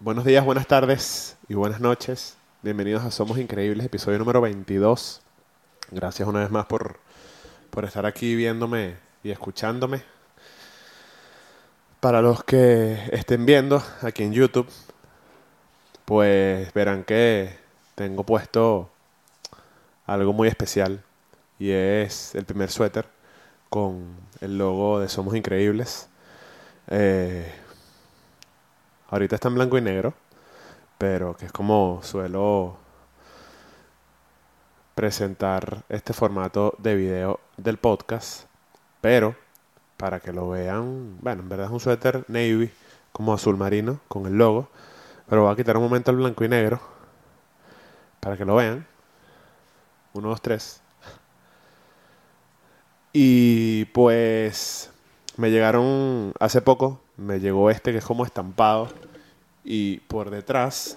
Buenos días, buenas tardes y buenas noches. Bienvenidos a Somos Increíbles, episodio número 22. Gracias una vez más por, por estar aquí viéndome y escuchándome. Para los que estén viendo aquí en YouTube, pues verán que tengo puesto algo muy especial y es el primer suéter con el logo de Somos Increíbles. Eh, ahorita está en blanco y negro, pero que es como suelo presentar este formato de video del podcast, pero para que lo vean, bueno, en verdad es un suéter navy como azul marino con el logo, pero voy a quitar un momento el blanco y negro para que lo vean. Uno, dos, tres. Y pues me llegaron hace poco, me llegó este que es como estampado y por detrás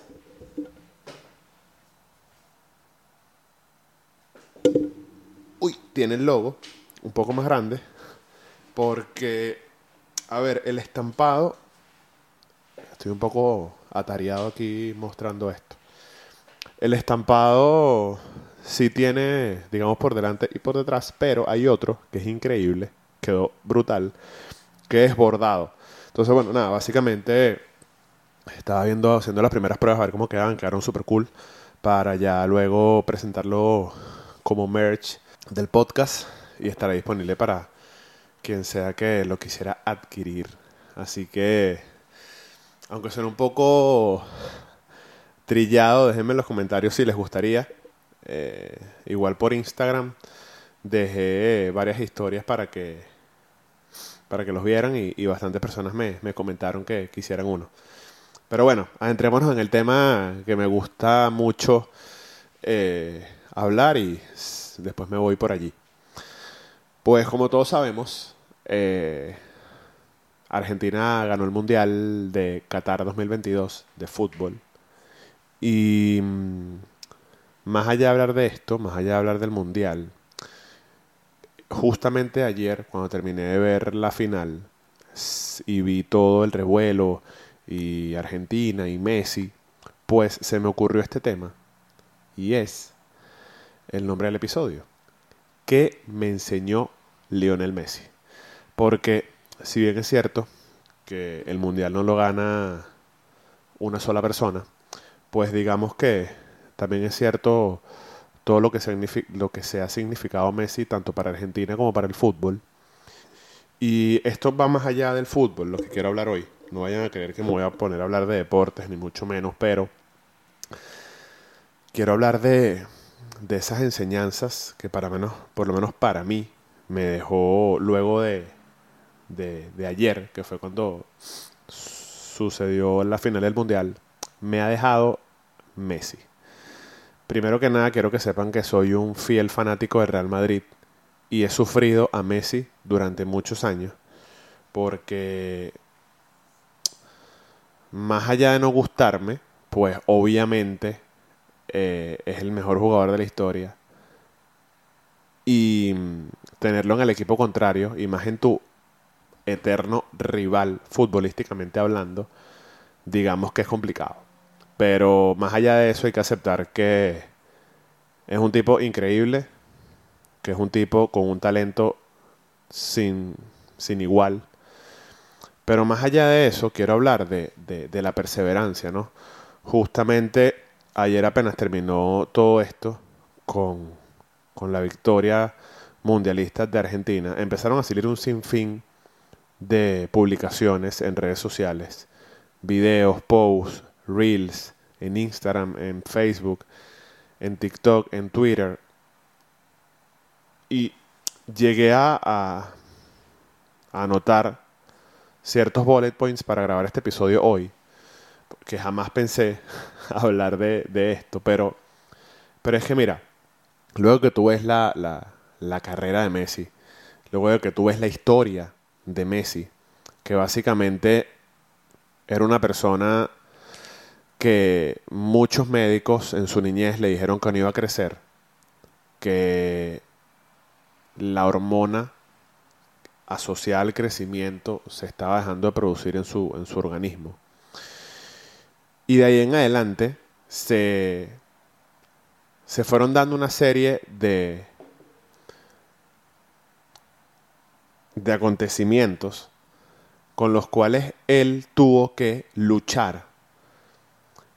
Uy, tiene el logo un poco más grande porque a ver, el estampado estoy un poco atareado aquí mostrando esto. El estampado sí tiene, digamos, por delante y por detrás, pero hay otro que es increíble, quedó brutal, que es bordado. Entonces, bueno, nada, básicamente estaba viendo, haciendo las primeras pruebas a ver cómo quedaban, quedaron súper cool, para ya luego presentarlo como merch del podcast y estará disponible para quien sea que lo quisiera adquirir. Así que, aunque suene un poco trillado, déjenme en los comentarios si les gustaría. Eh, igual por Instagram dejé varias historias para que para que los vieran y, bastantes personas me, me, comentaron que quisieran uno. Pero bueno, adentrémonos en el tema que me gusta mucho eh, hablar y después me voy por allí. Pues como todos sabemos, eh, Argentina ganó el Mundial de Qatar 2022 de fútbol. Y mm, más allá de hablar de esto, más allá de hablar del Mundial, justamente ayer, cuando terminé de ver la final y vi todo el revuelo y Argentina y Messi, pues se me ocurrió este tema y es el nombre del episodio. ¿Qué me enseñó Lionel Messi? Porque si bien es cierto que el mundial no lo gana una sola persona, pues digamos que también es cierto todo lo que, se ha significado Messi tanto para Argentina como para el fútbol. Y esto va más allá del fútbol, lo que quiero hablar hoy. No vayan a creer que me voy a poner a hablar de deportes, ni mucho menos, pero quiero hablar de, de esas enseñanzas que para menos, por lo menos para mí, me dejó luego de, de, de ayer, que fue cuando sucedió la final del Mundial, me ha dejado Messi. Primero que nada, quiero que sepan que soy un fiel fanático del Real Madrid y he sufrido a Messi durante muchos años porque más allá de no gustarme, pues obviamente eh, es el mejor jugador de la historia y tenerlo en el equipo contrario y más en tu eterno rival futbolísticamente hablando, digamos que es complicado. Pero más allá de eso hay que aceptar que es un tipo increíble, que es un tipo con un talento sin, sin igual. Pero más allá de eso, quiero hablar de, de, la perseverancia, ¿no? Justamente ayer apenas terminó todo esto con, con la victoria mundialista de Argentina. Empezaron a salir un sinfín de publicaciones en redes sociales, videos, posts, reels, en Instagram, en Facebook, en TikTok, en Twitter. Y llegué a, a, anotar ciertos bullet points para grabar este episodio hoy, que jamás pensé hablar de, de, esto, pero, pero es que mira, luego que tú ves la, la, la carrera de Messi, luego que tú ves la historia de Messi, que básicamente era una persona que muchos médicos en su niñez le dijeron que no iba a crecer, que la hormona asociada al crecimiento se estaba dejando de producir en su, en su organismo. Y de ahí en adelante se, se fueron dando una serie de, de acontecimientos con los cuales él tuvo que luchar,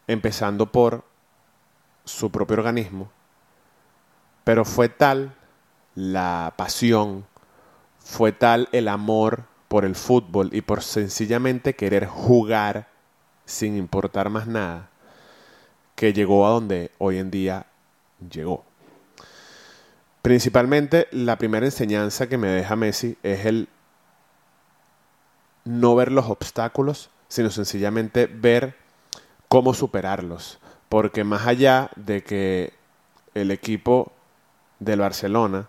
empezando por su propio organismo, pero fue tal la pasión, fue tal el amor por el fútbol y por sencillamente querer jugar sin importar más nada, que llegó a donde hoy en día llegó. Principalmente la primera enseñanza que me deja Messi es el no ver los obstáculos, sino sencillamente ver cómo superarlos. Porque más allá de que el equipo del Barcelona,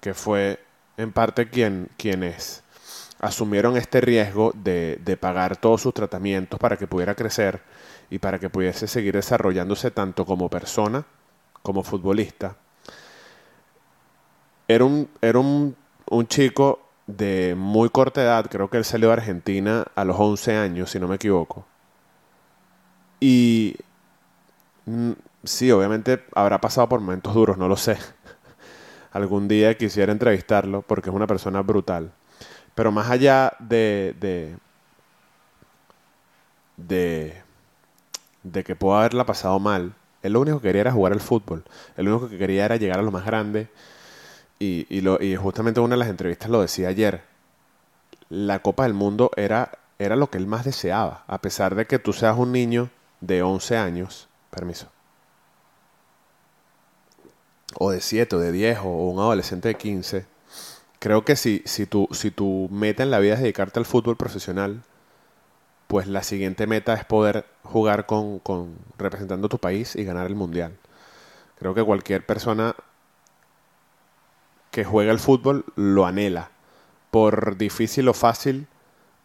que fue en parte quien, quienes asumieron este riesgo de, de pagar todos sus tratamientos para que pudiera crecer y para que pudiese seguir desarrollándose tanto como persona como futbolista. Era un, era un, un chico de muy corta edad, creo que él salió de Argentina a los 11 años, si no me equivoco. Y mm, sí, obviamente habrá pasado por momentos duros, no lo sé. Algún día quisiera entrevistarlo porque es una persona brutal. Pero más allá de, de, de, de que pueda haberla pasado mal, él lo único que quería era jugar al fútbol. Él lo único que quería era llegar a lo más grande y, y, lo, y justamente una de las entrevistas lo decía ayer, la Copa del Mundo era, era lo que él más deseaba, a pesar de que tú seas un niño de 11 años, permiso, o de 7 o de 10 o un adolescente de 15, creo que si, si, tu, si tu meta en la vida es dedicarte al fútbol profesional, pues la siguiente meta es poder jugar con, con representando tu país y ganar el mundial. Creo que cualquier persona que juega el fútbol lo anhela. Por difícil o fácil,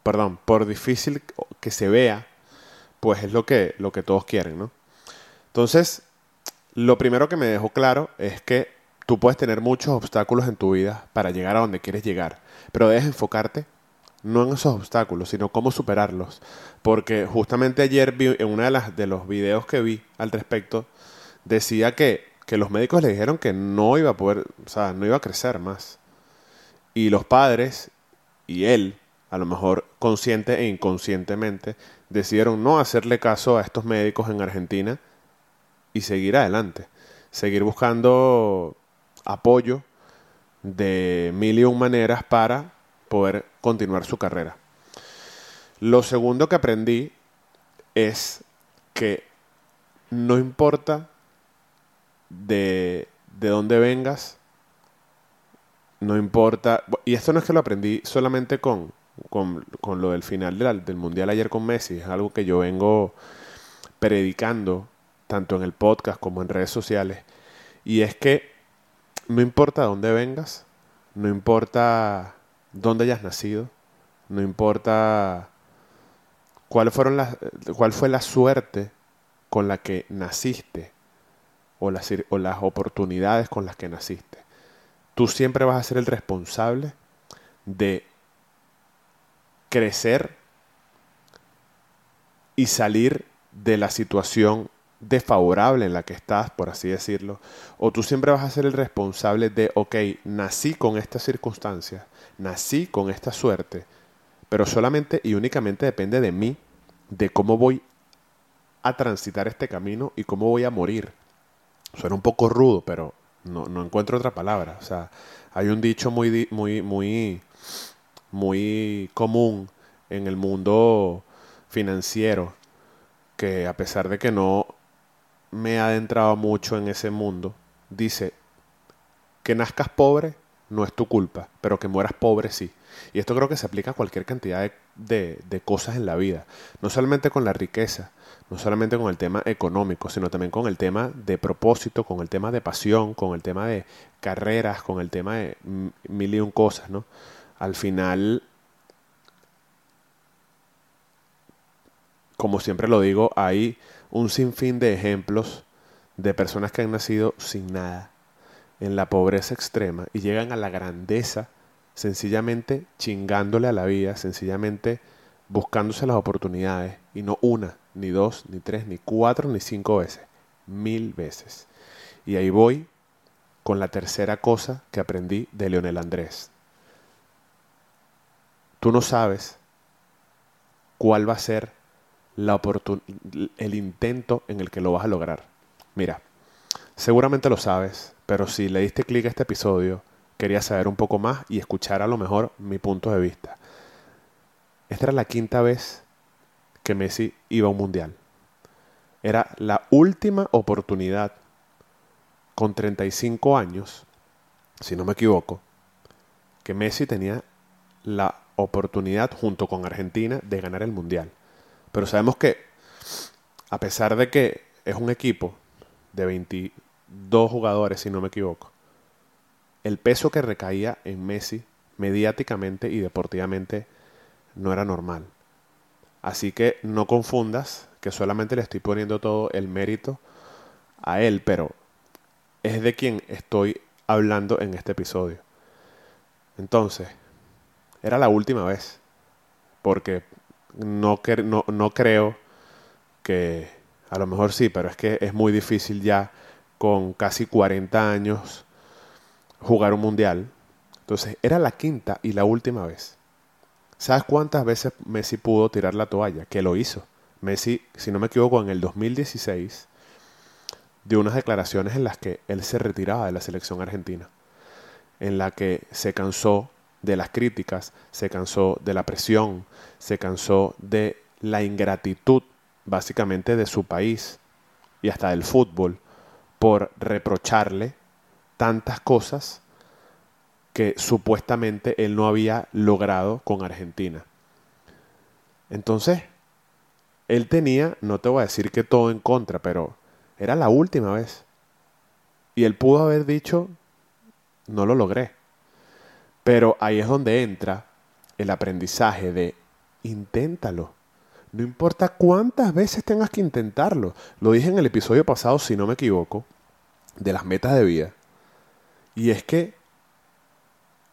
perdón, por difícil que se vea, pues es lo que, lo que todos quieren, ¿no? Entonces, lo primero que me dejó claro es que tú puedes tener muchos obstáculos en tu vida para llegar a donde quieres llegar, pero debes enfocarte no en esos obstáculos, sino cómo superarlos. Porque justamente ayer vi en uno de, las, de los videos que vi al respecto, decía que que los médicos le dijeron que no iba a poder, o sea, no iba a crecer más. Y los padres y él, a lo mejor consciente e inconscientemente, decidieron no hacerle caso a estos médicos en Argentina y seguir adelante. Seguir buscando apoyo de mil y un maneras para poder continuar su carrera. Lo segundo que aprendí es que no importa de, de dónde vengas, no importa. Y esto no es que lo aprendí solamente con, con, con lo del final del, Mundial ayer con Messi, es algo que yo vengo predicando tanto en el podcast como en redes sociales. Y es que no importa dónde vengas, no importa dónde hayas nacido, no importa cuál, fueron las, cuál fue la suerte con la que naciste o las, o las oportunidades con las que naciste. Tú siempre vas a ser el responsable de crecer y salir de la situación desfavorable en la que estás, por así decirlo, o tú siempre vas a ser el responsable de, ok, nací con estas circunstancias, nací con esta suerte, pero solamente y únicamente depende de mí, de cómo voy a transitar este camino y cómo voy a morir. Suena un poco rudo, pero no, no encuentro otra palabra. O sea, hay un dicho muy, muy, muy, muy común en el mundo financiero que a pesar de que no me ha adentrado mucho en ese mundo, dice que nazcas pobre no es tu culpa, pero que mueras pobre sí. Y esto creo que se aplica a cualquier cantidad de, de, de cosas en la vida, no solamente con la riqueza, no solamente con el tema económico, sino también con el tema de propósito, con el tema de pasión, con el tema de carreras, con el tema de mil y un cosas, ¿no? Al final, como siempre lo digo, hay un sinfín de ejemplos de personas que han nacido sin nada, en la pobreza extrema, y llegan a la grandeza sencillamente chingándole a la vida, sencillamente buscándose las oportunidades, y no una, ni dos, ni tres, ni cuatro, ni cinco veces. Mil veces. Y ahí voy con la tercera cosa que aprendí de Leonel Andrés. Tú no sabes cuál va a ser el intento en el que lo vas a lograr. Mira, seguramente lo sabes, pero si le diste clic a este episodio, quería saber un poco más y escuchar a lo mejor mi punto de vista. Esta era la quinta vez que Messi iba a un mundial. Era la última oportunidad con 35 años, si no me equivoco, que Messi tenía la oportunidad junto con Argentina de ganar el mundial. Pero sabemos que, a pesar de que es un equipo de 22 jugadores, si no me equivoco, el peso que recaía en Messi mediáticamente y deportivamente no era normal. Así que no confundas que solamente le estoy poniendo todo el mérito a él, pero es de quien estoy hablando en este episodio. Entonces, era la última vez, porque no, no, no creo que, a lo mejor sí, pero es que es muy difícil ya con casi 40 años jugar un mundial. Entonces, era la quinta y la última vez. ¿Sabes cuántas veces Messi pudo tirar la toalla? Que lo hizo. Messi, si no me equivoco, en el 2016 dio unas declaraciones en las que él se retiraba de la selección argentina, en la que se cansó de las críticas, se cansó de la presión, se cansó de la ingratitud básicamente de su país y hasta del fútbol por reprocharle tantas cosas que supuestamente él no había logrado con Argentina. Entonces, él tenía, no te voy a decir que todo en contra, pero era la última vez. Y él pudo haber dicho, no lo logré. Pero ahí es donde entra el aprendizaje de inténtalo. No importa cuántas veces tengas que intentarlo. Lo dije en el episodio pasado, si no me equivoco, de las metas de vida. Y es que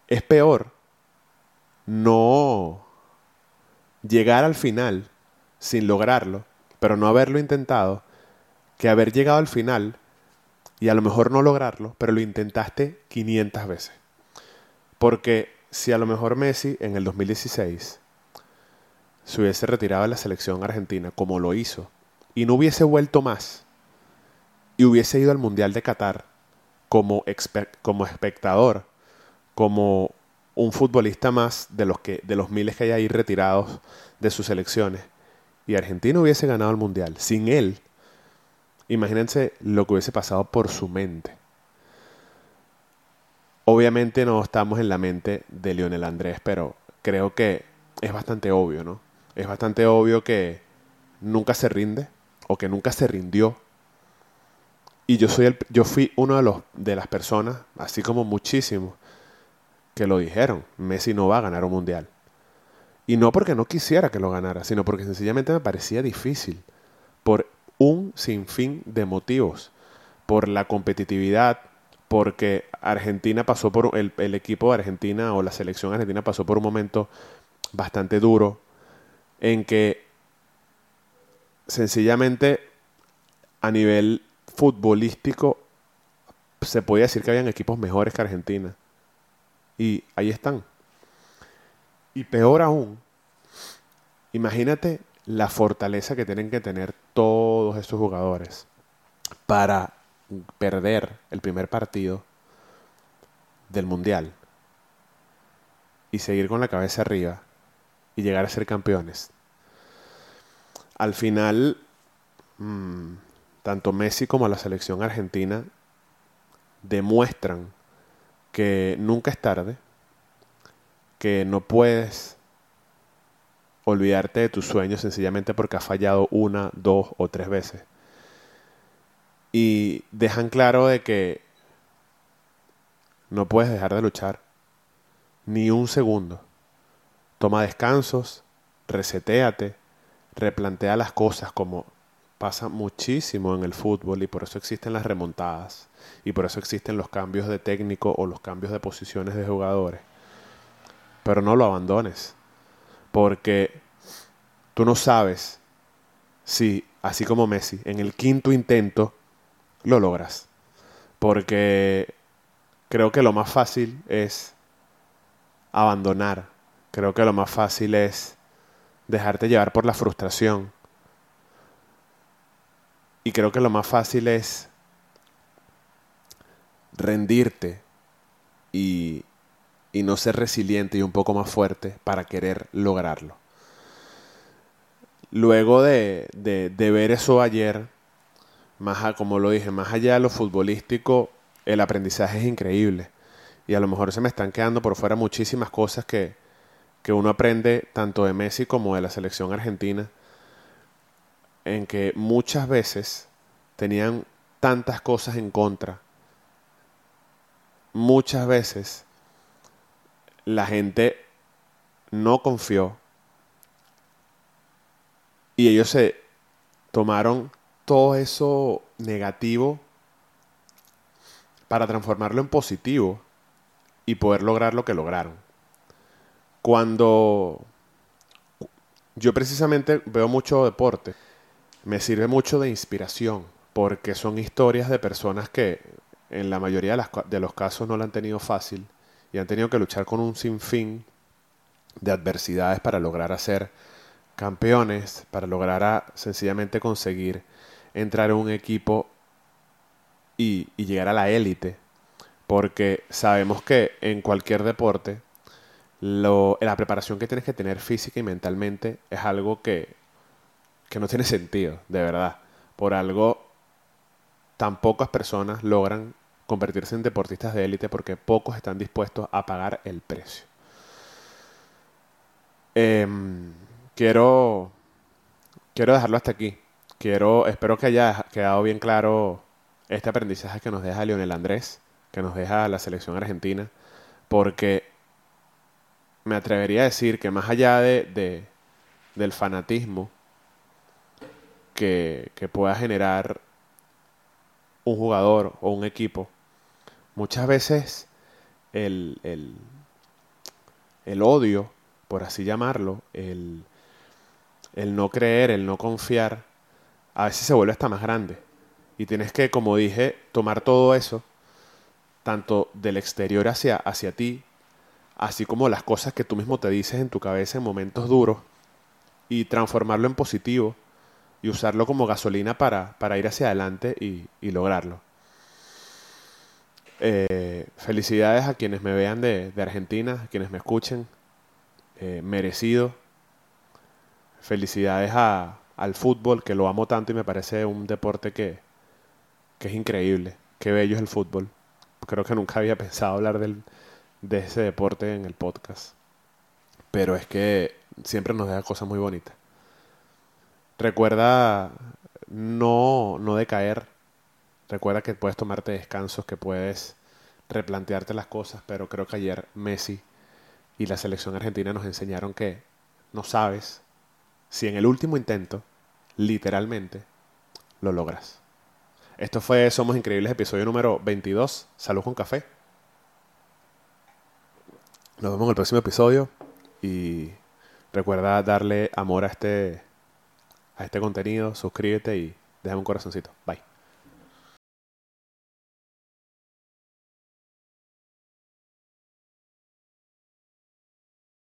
es peor no llegar al final sin lograrlo, pero no haberlo intentado, que haber llegado al final y a lo mejor no lograrlo, pero lo intentaste 500 veces. Porque si a lo mejor Messi en el 2016 se hubiese retirado de la selección argentina como lo hizo y no hubiese vuelto más y hubiese ido al Mundial de Qatar como, como espectador, como un futbolista más de los, que, de los miles que hay ahí retirados de sus selecciones, y Argentina hubiese ganado el Mundial sin él, Imagínense lo que hubiese pasado por su mente. Obviamente no estamos en la mente de Lionel Andrés, pero creo que es bastante obvio, ¿no? Es bastante obvio que nunca se rinde o que nunca se rindió. Y yo soy el, yo fui uno de los de las personas, así como muchísimos, que lo dijeron. Messi no va a ganar un mundial. Y no porque no quisiera que lo ganara, sino porque sencillamente me parecía difícil por un sinfín de motivos. Por la competitividad, porque Argentina pasó por, el, el, equipo de Argentina o la selección argentina pasó por un momento bastante duro en que sencillamente a nivel futbolístico se podía decir que habían equipos mejores que Argentina. Y ahí están. Y peor aún, imagínate la fortaleza que tienen que tener todos estos jugadores para perder el primer partido del Mundial y seguir con la cabeza arriba y llegar a ser campeones. Al final, mm, tanto Messi como la selección argentina demuestran que nunca es tarde, que no puedes olvidarte de tus sueños sencillamente porque has fallado una, dos o tres veces. Y dejan claro de que no puedes dejar de luchar ni un segundo. Toma descansos, resetéate, replantea las cosas como pasa muchísimo en el fútbol y por eso existen las remontadas y por eso existen los cambios de técnico o los cambios de posiciones de jugadores. Pero no lo abandones porque tú no sabes si, así como Messi, en el quinto intento lo logras. Porque creo que lo más fácil es abandonar. Creo que lo más fácil es dejarte llevar por la frustración. Y creo que lo más fácil es rendirte y, y no ser resiliente y un poco más fuerte para querer lograrlo. Luego de, de, ver eso ayer, más como lo dije, más allá de lo futbolístico, el aprendizaje es increíble. Y a lo mejor se me están quedando por fuera muchísimas cosas que, que uno aprende tanto de Messi como de la selección argentina, en que muchas veces tenían tantas cosas en contra. Muchas veces la gente no confió y ellos se tomaron todo eso negativo para transformarlo en positivo y poder lograr lo que lograron. Cuando yo precisamente veo mucho deporte, me sirve mucho de inspiración, porque son historias de personas que en la mayoría de, de los casos no lo han tenido fácil y han tenido que luchar con un sinfín de adversidades para lograr hacer campeones para lograr a, sencillamente conseguir entrar en un equipo y, llegar a la élite. Porque sabemos que en cualquier deporte la preparación que tienes que tener física y mentalmente es algo que, que no tiene sentido, de verdad. Por algo tan pocas personas logran convertirse en deportistas de élite porque pocos están dispuestos a pagar el precio. Eh, quiero, quiero dejarlo hasta aquí. Quiero, espero que haya quedado bien claro este aprendizaje que nos deja Lionel Andrés, que nos deja la selección argentina, porque me atrevería a decir que más allá de, del fanatismo que, pueda generar un jugador o un equipo, muchas veces el, el, el odio, por así llamarlo, el, el no creer, el no confiar, a veces se vuelve hasta más grande. Y tienes que, como dije, tomar todo eso, tanto del exterior hacia, hacia ti, así como las cosas que tú mismo te dices en tu cabeza en momentos duros, y transformarlo en positivo y usarlo como gasolina para, para ir hacia adelante y, lograrlo. Eh, felicidades a quienes me vean de, Argentina, a quienes me escuchen. Eh, merecido felicidades a, al fútbol, que lo amo tanto y me parece un deporte que, que es increíble. Qué bello es el fútbol. Creo que nunca había pensado hablar del, de ese deporte en el podcast. Pero es que siempre nos deja cosas muy bonitas. Recuerda no, no decaer. Recuerda que puedes tomarte descansos, que puedes replantearte las cosas, pero creo que ayer Messi y la selección argentina nos enseñaron que no sabes si en el último intento, literalmente, lo logras. Esto fue Somos Increíbles, episodio número 22. Salud con café. Nos vemos en el próximo episodio y recuerda darle amor a este, a este contenido, suscríbete y déjame un corazoncito. Bye.